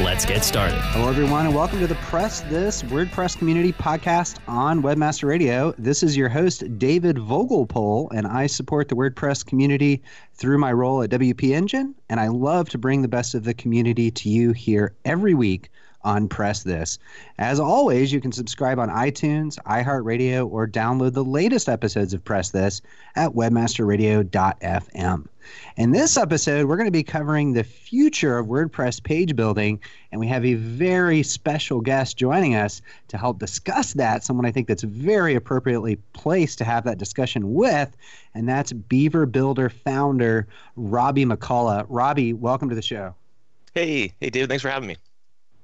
Let's get started. Hello, everyone, and welcome to the Press This WordPress Community Podcast on Webmaster Radio. This is your host, David Vogelpohl, and I support the WordPress community through my role at WP Engine, and I love to bring the best of the community to you here every week on Press This. As always, you can subscribe on iTunes, iHeartRadio, or download the latest episodes of Press This at webmasterradio.fm. In this episode, we're going to be covering the future of WordPress page building, and we have a very special guest joining us to help discuss that. Someone I think that's very appropriately placed to have that discussion with, and that's Beaver Builder founder Robbie McCullough. Robbie, welcome to the show. Hey, hey, David, thanks for having me.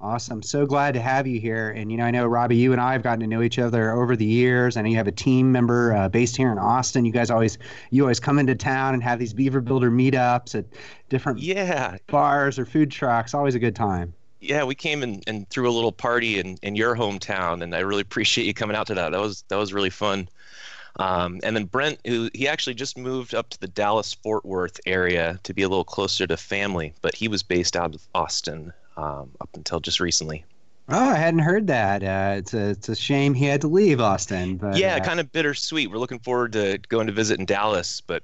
Awesome. So glad to have you here. And, you know, I know, Robbie, you and I have gotten to know each other over the years. I know you have a team member uh, based here in Austin. You guys always, you always come into town and have these Beaver Builder meetups at different yeah. bars or food trucks. Always a good time. Yeah, we came and, and threw a little party in, in your hometown, and I really appreciate you coming out to that. That was that was really fun. Um, and then Brent, who he actually just moved up to the Dallas Fort Worth area to be a little closer to family, but he was based out of Austin um, up until just recently. Oh, I hadn't heard that. Uh, it's a it's a shame he had to leave Austin. But yeah, uh, kind of bittersweet. We're looking forward to going to visit in Dallas, but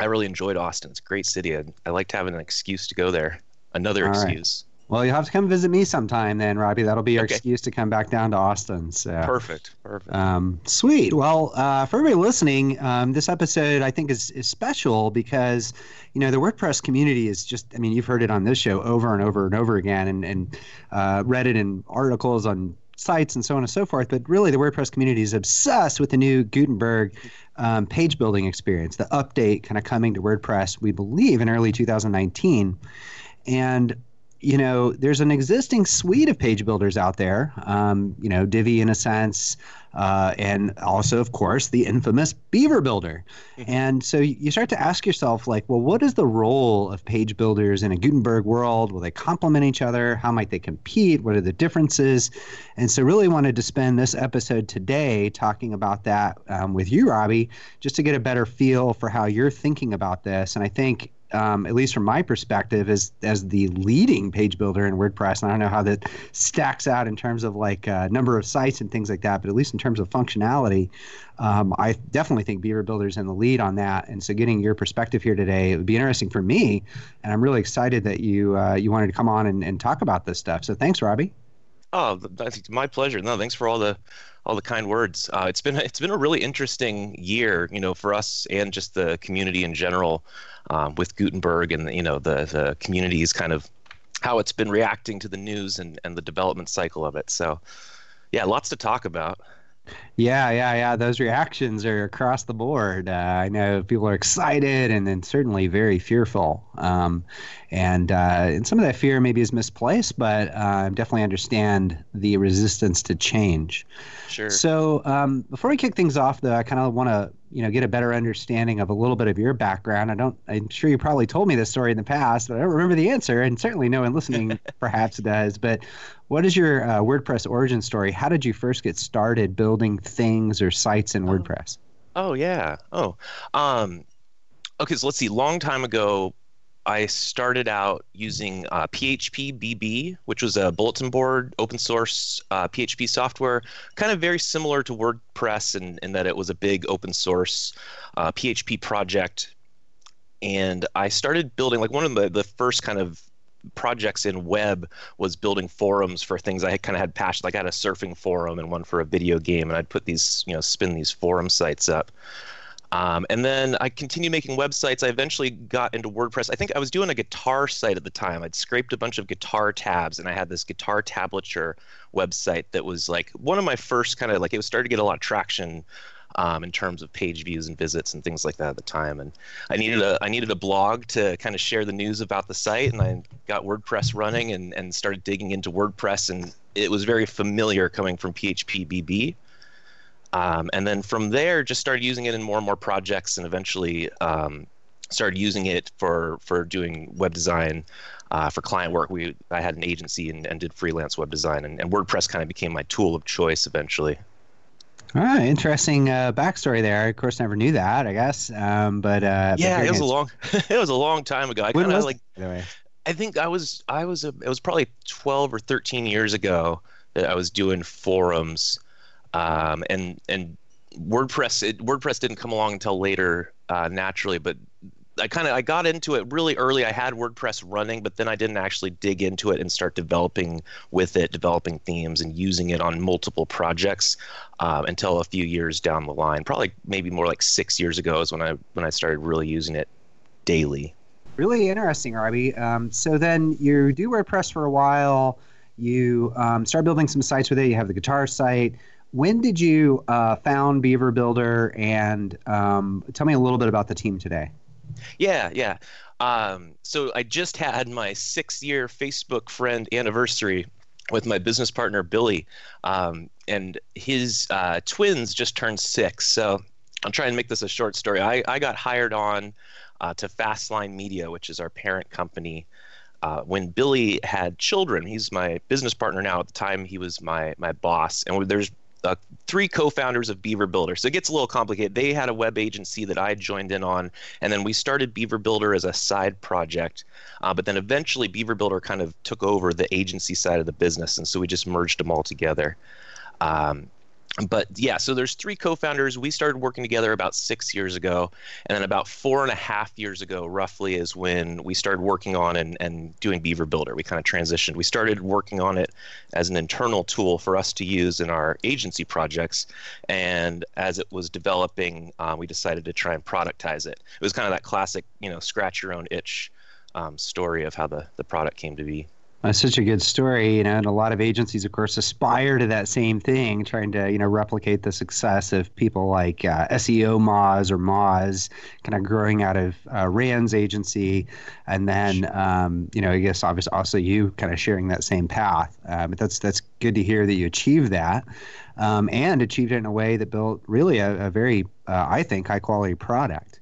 I really enjoyed Austin. It's a great city. I, I liked having an excuse to go there. Another All right. Well, you'll have to come visit me sometime then, Robbie. That'll be your Okay. excuse to come back down to Austin. So Perfect. Perfect. Um, sweet. Well, uh, for everybody listening, um, this episode I think is, is special because, you know, the WordPress community is just, I mean, you've heard it on this show over and over and over again and, and uh, read it in articles on sites and so on and so forth. But really, the WordPress community is obsessed with the new Gutenberg um, page building experience, the update kind of coming to WordPress, we believe, in early 2019. And you know, there's an existing suite of page builders out there. Um, you know, Divi in a sense, uh, and also, of course, the infamous Beaver Builder. And so you start to ask yourself, like, well, what is the role of page builders in a Gutenberg world? Will they complement each other? How might they compete? What are the differences? And so, really wanted to spend this episode today talking about that um, with you, Robbie, just to get a better feel for how you're thinking about this. And I think um, at least from my perspective, as as the leading page builder in WordPress. And I don't know how that stacks out in terms of like uh, number of sites and things like that, but at least in terms of functionality, um, I definitely think Beaver Builder's in the lead on that. And so, getting your perspective here today, it would be interesting for me, and I'm really excited that you uh, you wanted to come on and, and talk about this stuff. So, thanks, Robbie. Oh, my pleasure. No, thanks for all the all the kind words. Uh, it's been it's been a really interesting year, you know, for us and just the community in general, um, with Gutenberg and you know the the community's kind of how it's been reacting to the news and and the development cycle of it. So, yeah, lots to talk about. Yeah, yeah, yeah. Those reactions are across the board. Uh, I know people are excited and then certainly very fearful. Um, and uh, and some of that fear maybe is misplaced, but uh, definitely understand the resistance to change. Sure. So um, before we kick things off, though, I kind of want to you know get a better understanding of a little bit of your background. I don't. I'm sure you probably told me this story in the past, but I don't remember the answer, and certainly no one listening perhaps does. But what is your uh, WordPress origin story? How did you first get started building things or sites in oh. WordPress? Oh yeah. Oh, um, okay. So let's see. Long time ago, I started out using uh, PHP BB, which was a bulletin board open source uh, PHP software, kind of very similar to WordPress in, in that it was a big open source uh, PHP project. And I started building like one of the, the first kind of projects in web was building forums for things I had kind of had passion. Like I had a surfing forum and one for a video game, and I'd put these, you know, spin these forum sites up. Um, and then I continued making websites. I eventually got into WordPress. I think I was doing a guitar site at the time. I'd scraped a bunch of guitar tabs, and I had this guitar tablature website that was like one of my first kind of like it was starting to get a lot of traction um, in terms of page views and visits and things like that at the time. And I needed a I needed a blog to kind of share the news about the site, and I got WordPress running and and started digging into WordPress, and it was very familiar coming from PHP BB. Um, and then from there, just started using it in more and more projects, and eventually um, started using it for for doing web design. Uh, for client work, we I had an agency and, and did freelance web design, and, and WordPress kind of became my tool of choice eventually. Ah, interesting uh, backstory there. I, of course, never knew that. I guess, um, but uh, yeah, it was a long, it was a long time ago. I kind of like. Anyway. I think I was I was a, it was probably twelve or thirteen years ago that I was doing forums, um, and and WordPress it, WordPress didn't come along until later uh, naturally, but I kind of I got into it really early. I had WordPress running, but then I didn't actually dig into it and start developing with it, developing themes and using it on multiple projects um, until a few years down the line. Probably maybe more like six years ago is when I when I started really using it daily. Really interesting, Robbie. Um, so then you do WordPress for a while. You um, start building some sites with it. You have the guitar site when did you uh, found Beaver Builder and um, tell me a little bit about the team today? Yeah, yeah. Um, so I just had my six year Facebook friend anniversary with my business partner Billy, um, and his uh, twins just turned six. So I'll try and make this a short story. I, I got hired on uh, to Fastline Media, which is our parent company. Uh, when Billy had children, he's my business partner now. At the time, he was my my boss, and there's uh, three co-founders of Beaver Builder. So it gets a little complicated. They had a web agency that I joined in on, and then we started Beaver Builder as a side project. Uh, but then eventually, Beaver Builder kind of took over the agency side of the business, and so we just merged them all together. Um, but yeah, so there's three co-founders. We started working together about six years ago, and then about four and a half years ago, roughly, is when we started working on and, and doing Beaver Builder. We kind of transitioned. We started working on it as an internal tool for us to use in our agency projects, and as it was developing, uh, we decided to try and productize it. It was kind of that classic, you know, scratch your own itch um, story of how the the product came to be. That's such a good story, you know, and a lot of agencies, of course, aspire to that same thing, trying to, you know, replicate the success of people like uh, SEO Moz or Moz, kind of growing out of uh, Rand's agency, and then, um, you know, I guess obviously also you kind of sharing that same path. Uh, but that's that's good to hear that you achieved that, um, and achieved it in a way that built really a, a very, uh, I think, high quality product.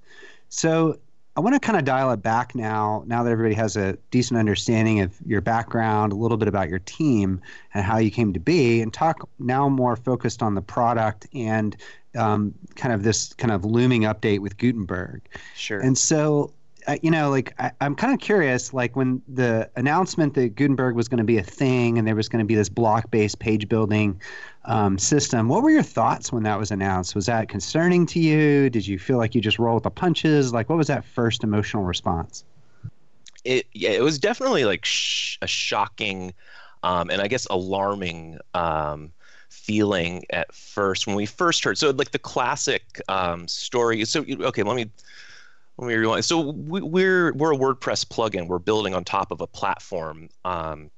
So I want to kind of dial it back now, now that everybody has a decent understanding of your background, a little bit about your team and how you came to be, and talk now more focused on the product and um, kind of this kind of looming update with Gutenberg. Sure. And so you know, like I, am kind of curious, like when the announcement that Gutenberg was going to be a thing and there was going to be this block-based page building um, system, what were your thoughts when that was announced? Was that concerning to you? Did you feel like you just roll with the punches? Like, what was that first emotional response? It yeah, it was definitely like sh- a shocking, um, and I guess alarming. Um, feeling at first when we first heard so like the classic um, story so okay let me let me rewind. So we, are we're a WordPress plugin. We're building on top of a platform, um,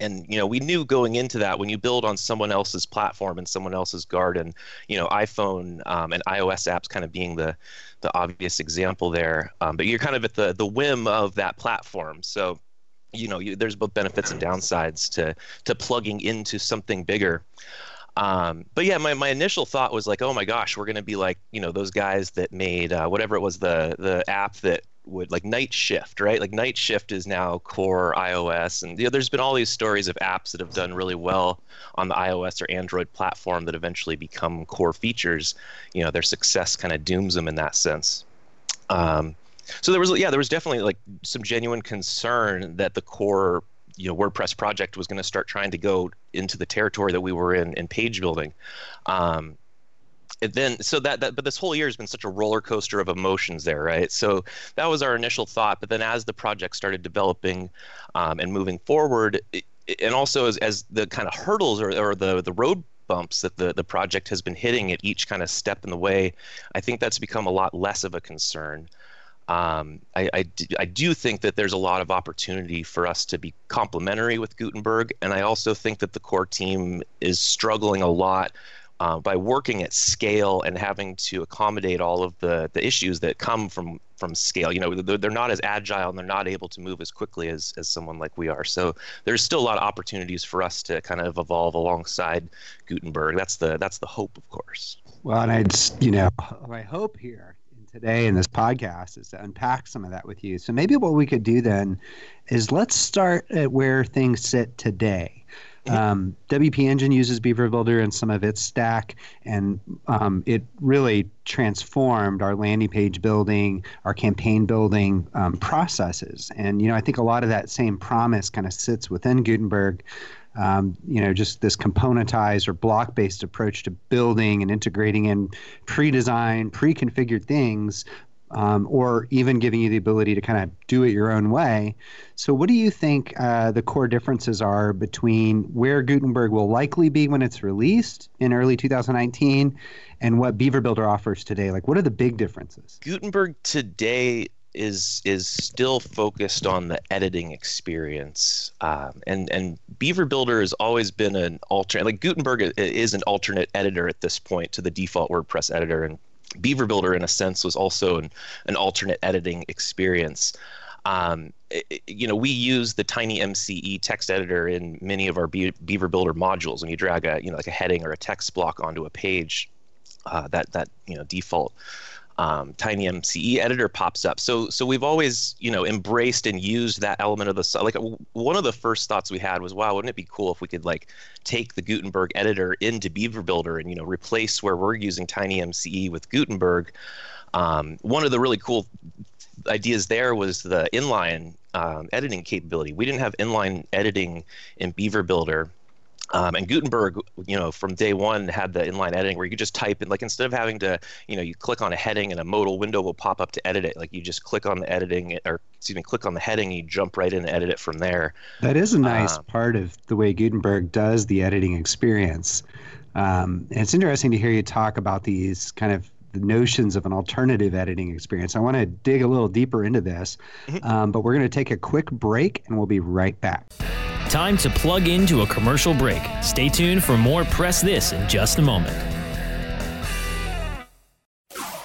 and you know we knew going into that when you build on someone else's platform and someone else's garden you know iphone um, and ios apps kind of being the the obvious example there. Um, but you're kind of at the the whim of that platform. So you know you, there's both benefits and downsides to to plugging into something bigger. Um, but yeah, my, my initial thought was like, oh my gosh, we're to be like, you know, those guys that made uh, whatever it was, the the app that would like Night Shift, right? Like Night Shift is now core iOS, and you know, there's been all these stories of apps that have done really well on the iOS or Android platform that eventually become core features. You know, their success kind of dooms them in that sense. Um, so there was, yeah, there was definitely like some genuine concern that the core, you know, WordPress project was going to start trying to go into the territory that we were in in page building. Um, and then so that, that but this whole year has been such a roller coaster of emotions there right? So that was our initial thought but then as the project started developing um, and moving forward it, and also as, as the kind of hurdles or, or the the road bumps that the, the project has been hitting at each kind of step in the way i think that's become a lot less of a concern. Um, I, I, I, do think that there's a lot of opportunity for us to be complementary with Gutenberg, and I also think that the core team is struggling a lot uh, by working at scale and having to accommodate all of the, the issues that come from from scale. You know, they're, they're not as agile and they're not able to move as quickly as, as someone like we are. So there's still a lot of opportunities for us to kind of evolve alongside Gutenberg. That's the that's the hope, of course. Well, and I just you know my hope here today in this podcast is to unpack some of that with you. So maybe what we could do then is let's start at where things sit today. Um, WP Engine uses Beaver Builder and some of its stack, and um, it really transformed our landing page building, our campaign building um, processes. And you know, I think a lot of that same promise kind of sits within Gutenberg. Um, you know, just this componentized or block-based approach to building and integrating in pre-designed, pre-configured things um, or even giving you the ability to kind of do it your own way. So, what do you think uh, the core differences are between where Gutenberg will likely be when it's released in early 2019 and what Beaver Builder offers today? Like, what are the big differences? Gutenberg today is is still focused on the editing experience, um, and and Beaver Builder has always been an alternate. Like Gutenberg is an alternate editor at this point to the default WordPress editor, and Beaver Builder, in a sense, was also an, an alternate editing experience. Um, it, you know, we use the Tiny MCE text editor in many of our Beaver Builder modules. When you drag a, you know, like a heading or a text block onto a page, uh, that that you know default um, tiny MCE editor pops up. So so we've always you know embraced and used that element of the like one of the first thoughts we had was wow wouldn't it be cool if we could like take the Gutenberg editor into Beaver Builder and you know replace where we're using tiny MCE with Gutenberg. Um, one of the really cool ideas there was the inline um, editing capability. We didn't have inline editing in Beaver Builder um, and Gutenberg, you know, from day one had the inline editing where you could just type in, like instead of having to, you know, you click on a heading and a modal window will pop up to edit it. Like you just click on the editing, or excuse me, click on the heading, and you jump right in and edit it from there. That is a nice um, part of the way Gutenberg does the editing experience. Um, and it's interesting to hear you talk about these kind of the notions of an alternative editing experience. I want to dig a little deeper into this, mm-hmm. um, but we're going to take a quick break and we'll be right back. Time to plug into a commercial break. Stay tuned for more Press This in just a moment.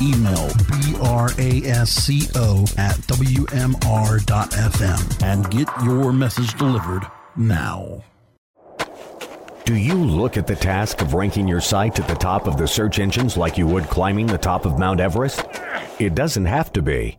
Email brasco at wmr.fm and get your message delivered now. Do you look at the task of ranking your site at the top of the search engines like you would climbing the top of Mount Everest? It doesn't have to be.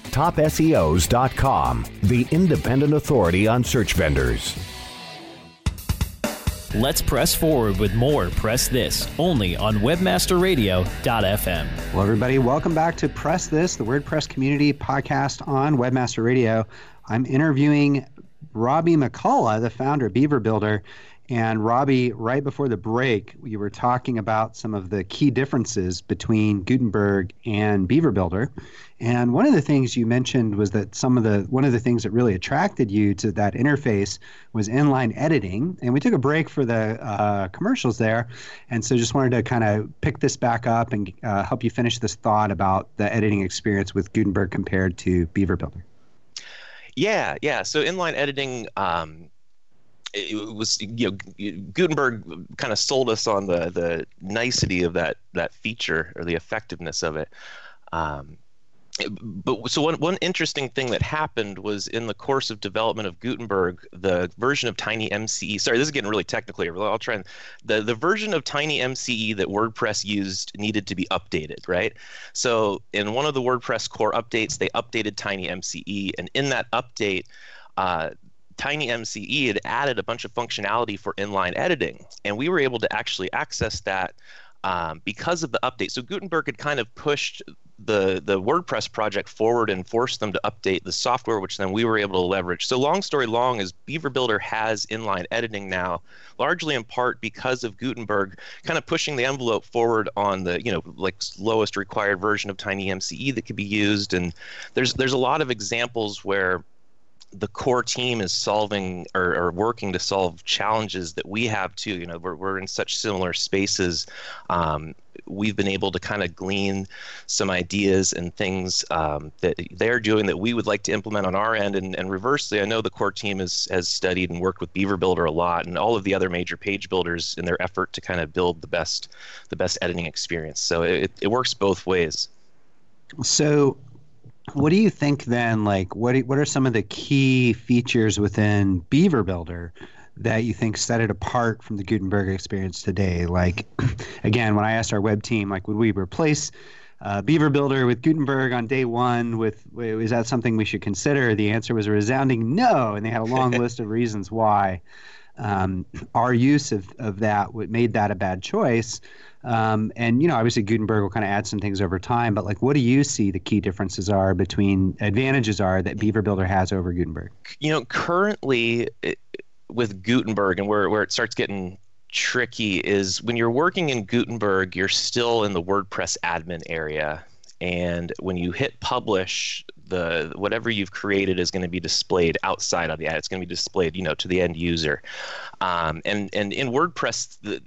TopSEOs.com, the independent authority on search vendors. Let's press forward with more Press This only on WebmasterRadio.fm. Well, everybody, welcome back to Press This, the WordPress community podcast on Webmaster Radio. I'm interviewing Robbie McCullough, the founder of Beaver Builder. And Robbie, right before the break, you were talking about some of the key differences between Gutenberg and Beaver Builder. And one of the things you mentioned was that some of the one of the things that really attracted you to that interface was inline editing. And we took a break for the uh, commercials there, and so just wanted to kind of pick this back up and uh, help you finish this thought about the editing experience with Gutenberg compared to Beaver Builder. Yeah, yeah. So inline editing. Um, it was you know Gutenberg kind of sold us on the the nicety of that that feature or the effectiveness of it. Um, but so one, one interesting thing that happened was in the course of development of Gutenberg, the version of Tiny MCE. Sorry, this is getting really technical here. I'll try and the the version of Tiny MCE that WordPress used needed to be updated, right? So in one of the WordPress core updates, they updated Tiny MCE, and in that update. Uh, Tiny MCE had added a bunch of functionality for inline editing, and we were able to actually access that um, because of the update. So Gutenberg had kind of pushed the the WordPress project forward and forced them to update the software, which then we were able to leverage. So long story long is Beaver Builder has inline editing now, largely in part because of Gutenberg kind of pushing the envelope forward on the you know like lowest required version of Tiny MCE that could be used. And there's there's a lot of examples where the core team is solving or, or, working to solve challenges that we have too. You know, we're, we're in such similar spaces. Um, we've been able to kind of glean some ideas and things um, that they're doing that we would like to implement on our end. And, and reversely, I know the core team has, has studied and worked with Beaver Builder a lot and all of the other major page builders in their effort to kind of build the best the best editing experience. So it, it works both ways. So what do you think then? Like, what what are some of the key features within Beaver Builder that you think set it apart from the Gutenberg experience today? Like, again, when I asked our web team, like, would we replace uh, Beaver Builder with Gutenberg on day one? With is that something we should consider? The answer was a resounding no, and they had a long list of reasons why. Um, our use of, of that made that a bad choice. Um, and you know, obviously Gutenberg will kind of add some things over time. But like, what do you see the key differences are between advantages are that Beaver Builder has over Gutenberg? You know, currently it, with Gutenberg and where where it starts getting tricky is when you're working in Gutenberg, you're still in the WordPress admin area. And when you hit publish, the whatever you've created is going to be displayed outside of the ad. It's going to be displayed, you know, to the end user. Um, and and in WordPress, the,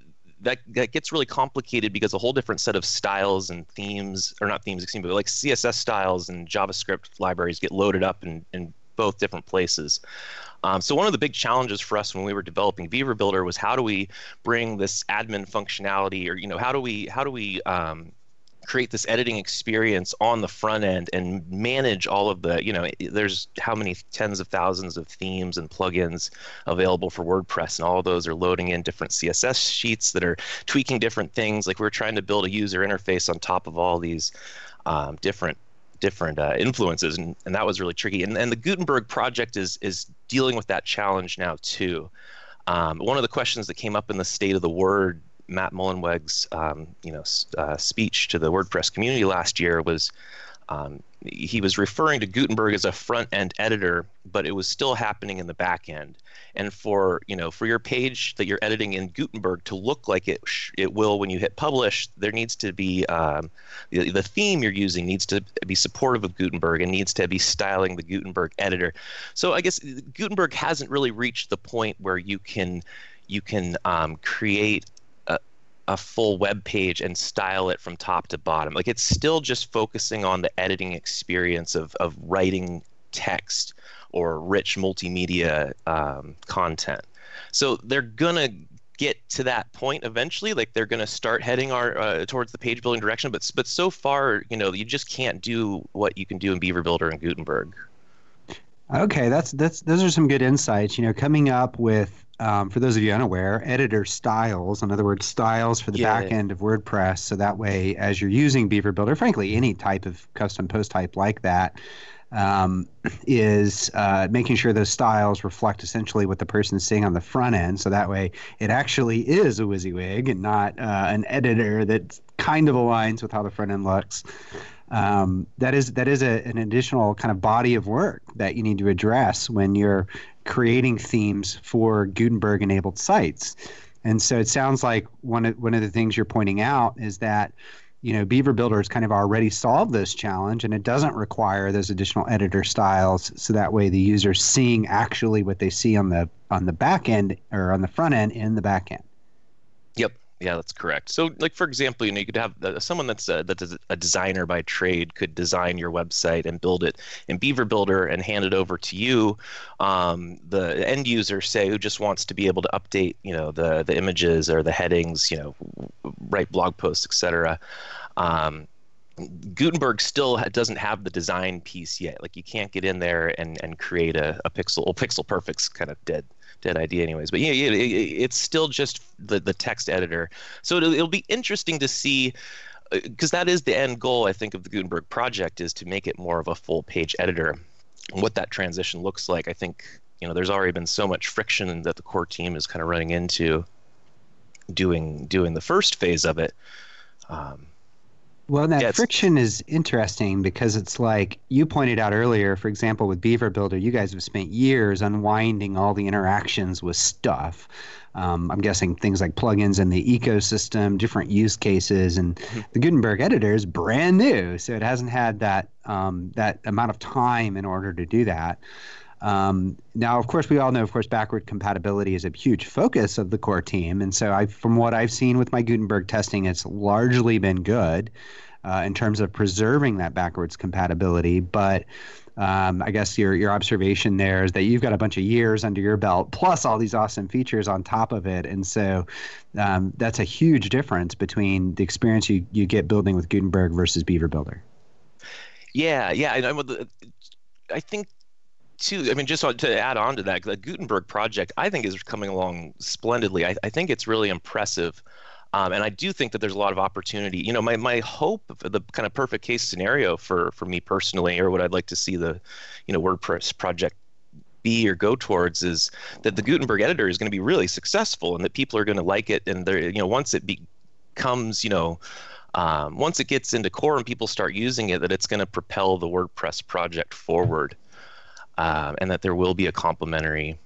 that that gets really complicated because a whole different set of styles and themes, or not themes, excuse me, but like CSS styles and JavaScript libraries get loaded up in, in both different places. Um, so one of the big challenges for us when we were developing Beaver Builder was how do we bring this admin functionality, or you know, how do we how do we um, create this editing experience on the front end and manage all of the you know there's how many tens of thousands of themes and plugins available for wordpress and all of those are loading in different css sheets that are tweaking different things. Like we're trying to build a user interface on top of all these um, different different uh, influences and, and that was really tricky. And, and the gutenberg project is is dealing with that challenge now too. Um, one of the questions that came up in the state of the word Matt Mullenweg's um, you know uh, speech to the WordPress community last year was um, he was referring to Gutenberg as a front end editor, but it was still happening in the back end. And for you know for your page that you're editing in Gutenberg to look like it it will when you hit publish, there needs to be um, the, the theme you're using needs to be supportive of Gutenberg and needs to be styling the Gutenberg editor. So I guess Gutenberg hasn't really reached the point where you can you can um, create a full web page and style it from top to bottom. Like it's still just focusing on the editing experience of, of writing text or rich multimedia um, content. So they're gonna get to that point eventually. Like they're gonna start heading our uh, towards the page building direction. But but so far, you know, you just can't do what you can do in Beaver Builder and Gutenberg. Okay, that's that's those are some good insights. You know, coming up with um, for those of you unaware, editor styles, in other words, styles for the yeah. back end of WordPress. So that way, as you're using Beaver Builder, frankly, any type of custom post type like that, um, is uh, making sure those styles reflect essentially what the person is seeing on the front end. So that way, it actually is a WYSIWYG and not uh, an editor that kind of aligns with how the front end looks. Um, that is that is a, an additional kind of body of work that you need to address when you're creating themes for Gutenberg enabled sites. And so it sounds like one of one of the things you're pointing out is that you know Beaver Builder has kind of already solved this challenge, and it doesn't require those additional editor styles. So that way, the user's seeing actually what they see on the on the back end or on the front end in the back end. Yeah, that's correct. So, like for example, you know, you could have uh, someone that's a, that's a designer by trade could design your website and build it in Beaver Builder and hand it over to you, um, the end user, say, who just wants to be able to update, you know, the the images or the headings, you know, write blog posts, etc. Um, Gutenberg still doesn't have the design piece yet. Like you can't get in there and, and create a, a pixel. Well, Pixel Perfect's kind of dead dead idea anyways. But yeah, yeah it, it's still just the, the text editor. So it'll, it'll be interesting to see because uh, that is the end goal i think of the gutenberg project is to make it more of a full page editor. And what that transition looks like i think you know there's already been so much friction that the core team is kind of running into doing doing the first phase of it. Um, well, that yeah, friction is interesting because it's like you pointed out earlier, for example, with Beaver Builder, you guys have spent years unwinding all the interactions with stuff. Um, I'm guessing things like plugins in the ecosystem, different use cases, and mm-hmm. the Gutenberg editor is brand new, so it hasn't had that um, that amount of time in order to do that. Um, now, of course, we all know, of course, backward compatibility is a huge focus of the core team, and so I, from what I've seen with my Gutenberg testing, it's largely been good uh, in terms of preserving that backwards compatibility. But um, I guess your your observation there is that you've got a bunch of years under your belt, plus all these awesome features on top of it, and so um, that's a huge difference between the experience you, you get building with Gutenberg versus Beaver Builder. Yeah, yeah, I, I think too, I mean, just to add on to that, the Gutenberg project, I think, is coming along splendidly. I, I think it's really impressive. Um, and I do think that there's a lot of opportunity. You know, my, my hope, the kind of perfect case scenario for, for me personally, or what I'd like to see the, you know, WordPress project be or go towards is that the Gutenberg editor is going to be really successful and that people are going to like it. And they're, you know, once it becomes, you know, um, once it gets into core and people start using it, that it's going to propel the WordPress project forward uh, and that there will be a complementary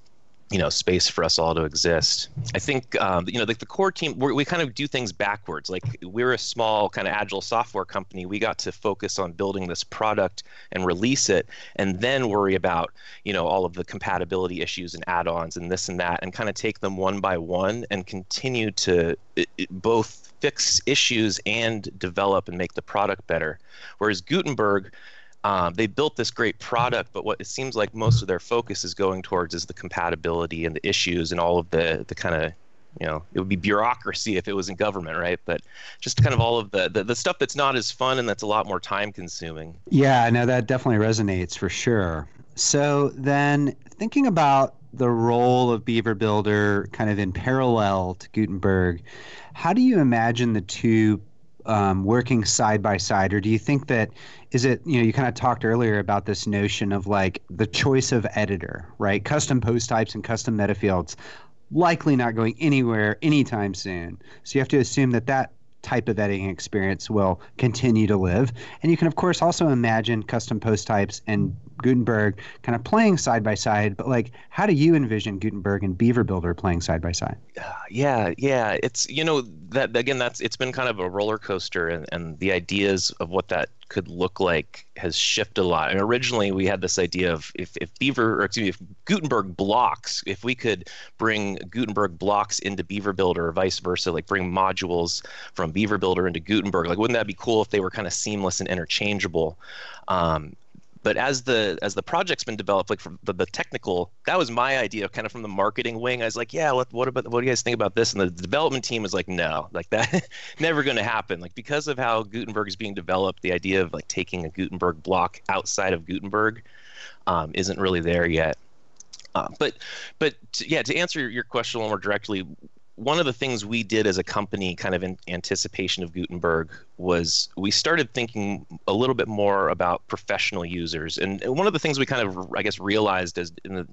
you know space for us all to exist. I think um, you know like the core team we kind of do things backwards. Like we're a small kind of agile software company. We got to focus on building this product and release it and then worry about you know all of the compatibility issues and add-ons and this and that and kind of take them one by one and continue to it, it, both fix issues and develop and make the product better. Whereas gutenberg um, they built this great product, but what it seems like most of their focus is going towards is the compatibility and the issues and all of the the kind of you know it would be bureaucracy if it was in government right? But just kind of all of the, the, the stuff that's not as fun and that's a lot more time consuming. Yeah no that definitely resonates for sure. So then thinking about the role of beaver builder kind of in parallel to gutenberg how do you imagine the two um, working side by side, or do you think that is it? You know, you kind of talked earlier about this notion of like the choice of editor, right? Custom post types and custom meta fields likely not going anywhere anytime soon. So you have to assume that that type of editing experience will continue to live. And you can, of course, also imagine custom post types and Gutenberg kind of playing side by side. But like, how do you envision Gutenberg and Beaver Builder playing side by side? Yeah, yeah. It's you know that again. That's it's been kind of a roller coaster, and, and the ideas of what that could look like has shifted a lot. And originally we had this idea of if, if Beaver or excuse me, if Gutenberg blocks, if we could bring Gutenberg blocks into Beaver Builder or vice versa, like bring modules from Beaver Builder into Gutenberg, like wouldn't that be cool if they were kind of seamless and interchangeable? Um, but as the as the project's been developed like from the, the technical that was my idea kind of from the marketing wing. I was like yeah what, what about what do you guys think about this? And the development team was like no like that never going to happen. Like because of how gutenberg is being developed the idea of like taking a gutenberg block outside of gutenberg um, isn't really there yet. Uh, but but to, yeah to answer your question a little more directly one of the things we did as a company, kind of in anticipation of Gutenberg, was we started thinking a little bit more about professional users. And one of the things we kind of, I guess, realized as in the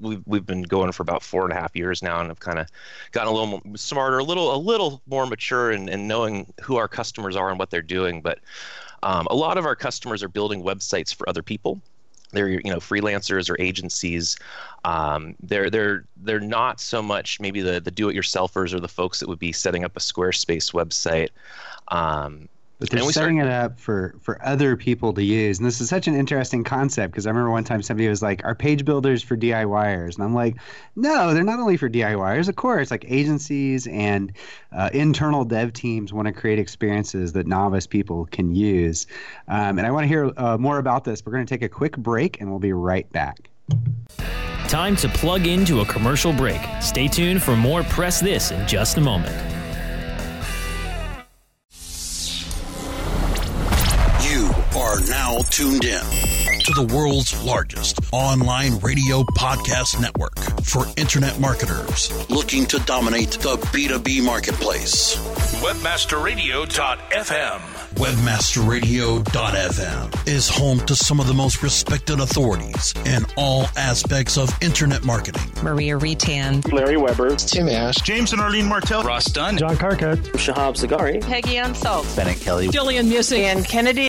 we've we've been going for about four and a half years now, and I've kind of gotten a little smarter, a little a little more mature, in, in knowing who our customers are and what they're doing. But um, a lot of our customers are building websites for other people they're you know freelancers or agencies um, they're they're they're not so much maybe the the do-it-yourselfers or the folks that would be setting up a Squarespace website. Um, but they're setting start... it up for for other people to use. And this is such an interesting concept because i remember one time somebody was like are page builders for diyers and i'm like no they're not only for diyers of course. Like agencies and uh, internal dev teams want to create experiences that novice people can use. Um, and i want to hear uh, more about this we're going to take a quick break and we'll be right back. Time to plug into a commercial break. Stay tuned for more press this in just a moment tuned in to the world's largest online radio podcast network for internet marketers looking to dominate the B2B marketplace. Webmasterradio.fm. Webmasterradio.fm is home to some of the most respected authorities in all aspects of internet marketing. Maria Retan, Larry Weber, Tim Ash, James and Arlene Martell, Ross Dunn, John Carcutt, Shahab Zagari, Peggy Ann Unsalt, Bennett Kelly, Jillian Muessig, and Kennedy.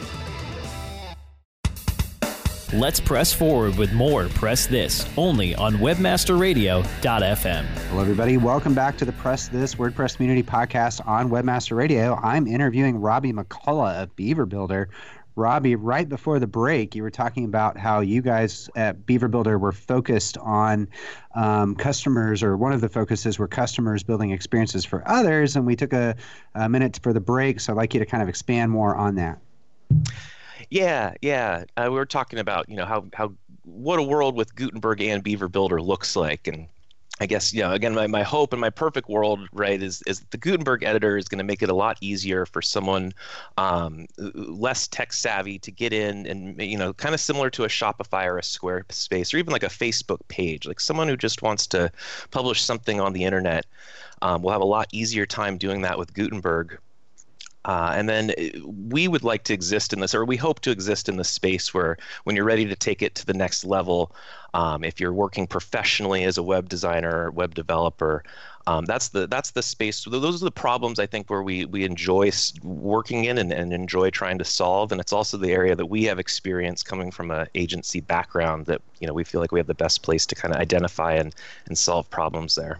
Let's press forward with more Press This only on WebmasterRadio.fm. Hello, everybody. Welcome back to the Press This WordPress Community Podcast on Webmaster Radio. I'm interviewing Robbie McCullough of Beaver Builder. Robbie, right before the break, you were talking about how you guys at Beaver Builder were focused on um, customers, or one of the focuses were customers building experiences for others. And we took a, a minute for the break, so I'd like you to kind of expand more on that. Yeah, yeah. Uh, we were talking about you know how how what a world with Gutenberg and Beaver Builder looks like, and I guess you know again my, my hope and my perfect world right is is the Gutenberg editor is going to make it a lot easier for someone um, less tech savvy to get in and you know kind of similar to a Shopify or a Squarespace or even like a Facebook page. Like someone who just wants to publish something on the internet um, will have a lot easier time doing that with Gutenberg uh, and then uh, we would like to exist in this, or we hope to exist in this space where when you're ready to take it to the next level, um, if you're working professionally as a web designer, web developer, um, that's the that's the space. Those are the problems I think where we we enjoy working in and, and enjoy trying to solve. And it's also the area that we have experience coming from an agency background that you know we feel like we have the best place to kind of identify and and solve problems there.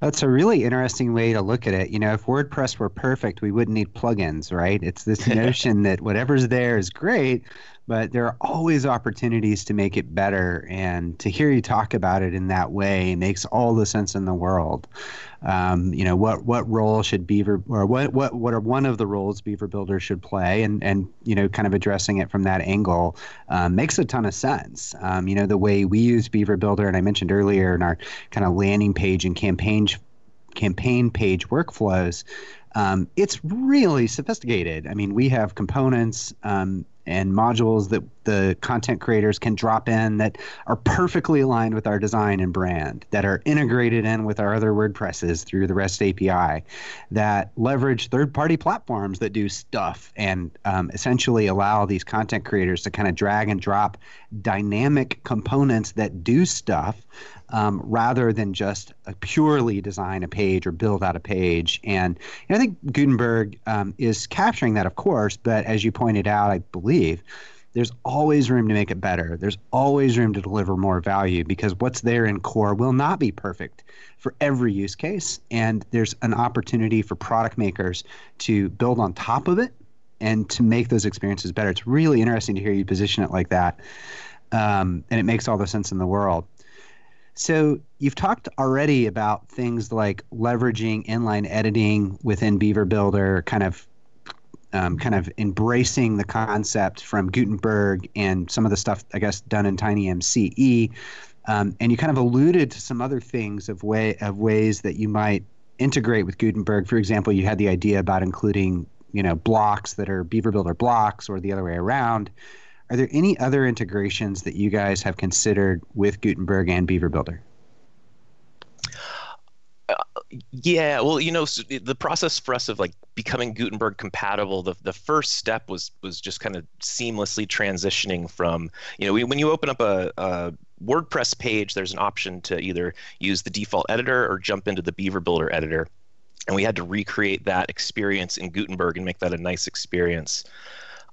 That's a really interesting way to look at it. You know, if WordPress were perfect, we wouldn't need plugins, right? It's this notion that whatever's there is great, but there are always opportunities to make it better. And to hear you talk about it in that way makes all the sense in the world. Um, you know, what what role should Beaver or what what what are one of the roles Beaver Builder should play, and and you know, kind of addressing it from that angle um, makes a ton of sense. Um, you know, the way we use Beaver Builder, and I mentioned earlier in our kind of landing page and campaign campaign page workflows. Um, it's really sophisticated. I mean, we have components um, and modules that the content creators can drop in that are perfectly aligned with our design and brand, that are integrated in with our other WordPresses through the REST API, that leverage third party platforms that do stuff and um, essentially allow these content creators to kind of drag and drop dynamic components that do stuff um, rather than just purely design a page or build out a page. And know, I think Gutenberg um, is capturing that, of course, but as you pointed out, I believe there's always room to make it better. There's always room to deliver more value because what's there in core will not be perfect for every use case. And there's an opportunity for product makers to build on top of it and to make those experiences better. It's really interesting to hear you position it like that. Um, and it makes all the sense in the world. So you've talked already about things like leveraging inline editing within Beaver Builder, kind of um, kind of embracing the concept from Gutenberg and some of the stuff I guess done in TinyMCE. Um, and you kind of alluded to some other things of way of ways that you might integrate with Gutenberg. For example, you had the idea about including you know blocks that are Beaver Builder blocks or the other way around. Are there any other integrations that you guys have considered with Gutenberg and Beaver Builder? Uh, yeah, well, you know, so the process for us of like becoming Gutenberg compatible, the, the first step was was just kind of seamlessly transitioning from, you know, we, when you open up a, a WordPress page, there's an option to either use the default editor or jump into the Beaver Builder editor. And we had to recreate that experience in Gutenberg and make that a nice experience.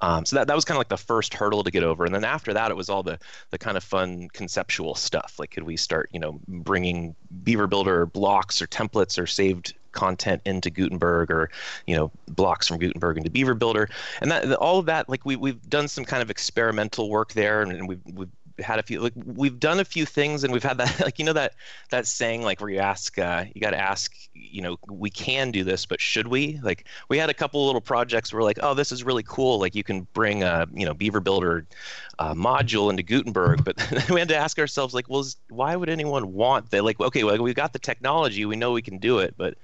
Um, so that, that was kind of like the first hurdle to get over. And then after that, it was all the, the kind of fun conceptual stuff. Like, could we start, you know, bringing Beaver Builder blocks or templates or saved content into Gutenberg or, you know, blocks from Gutenberg into Beaver Builder. And that all of that, like we, we've done some kind of experimental work there and, and we've, we've had a few like we've done a few things and we've had that like you know that that saying like where you ask uh, you got to ask you know we can do this but should we? Like we had a couple little projects where like oh this is really cool. Like you can bring a you know beaver builder uh, module into gutenberg but we had to ask ourselves like well why would anyone want that? Like okay well we've got the technology we know we can do it but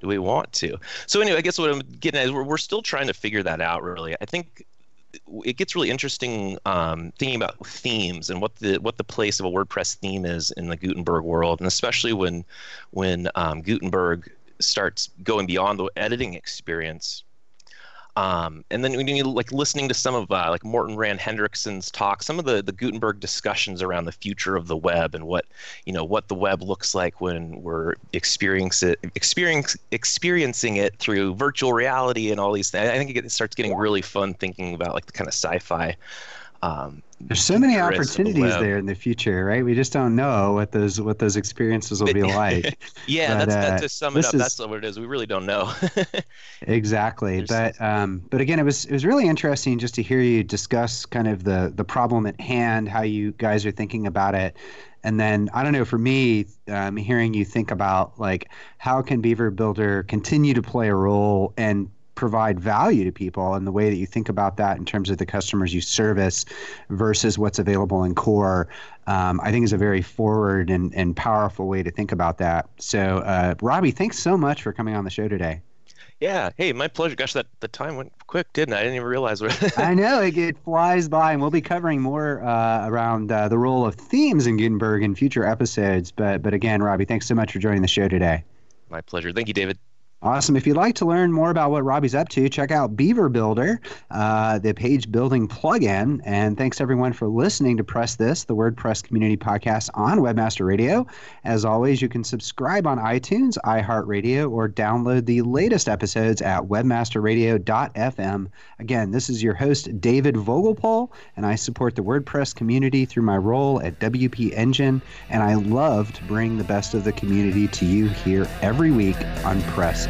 do we want to? So anyway i guess what i'm getting at is we're, we're still trying to figure that out really. I think it gets really interesting um, thinking about themes and what the what the place of a WordPress theme is in the Gutenberg world, and especially when when um, Gutenberg starts going beyond the editing experience um, and then when you like listening to some of uh, like Morten Rand Hendriksen's talk, some of the the Gutenberg discussions around the future of the web and what you know what the web looks like when we're experiencing it, experience, experiencing it through virtual reality and all these things. I think it starts getting really fun thinking about like the kind of sci-fi um, there's so many opportunities the there in the future, right? We just don't know what those what those experiences will be like. yeah, but, that's uh, that to sum it up. Is, that's what it is. We really don't know. exactly, but um, but again, it was it was really interesting just to hear you discuss kind of the the problem at hand, how you guys are thinking about it, and then I don't know for me, um, hearing you think about like how can Beaver Builder continue to play a role and provide value to people and the way that you think about that in terms of the customers you service versus what's available in core um, I think is a very forward and, and powerful way to think about that. So, uh, Robbie, thanks so much for coming on the show today. Yeah. Hey, my pleasure. Gosh, that the time went quick, didn't I? I didn't even realize. What... I know it, it, flies by, and we'll be covering more uh, around uh, the role of themes in Gutenberg in future episodes. But but again, Robbie, thanks so much for joining the show today. My pleasure. Thank you, David. Awesome. If you'd like to learn more about what Robbie's up to, check out Beaver Builder, uh, the page building plugin. And thanks everyone for listening to Press This, the WordPress community podcast on Webmaster Radio. As always, you can subscribe on iTunes, iHeartRadio, or download the latest episodes at webmasterradio.fm. Again, this is your host, David Vogelpohl, and I support the WordPress community through my role at WP Engine. And I love to bring the best of the community to you here every week on Press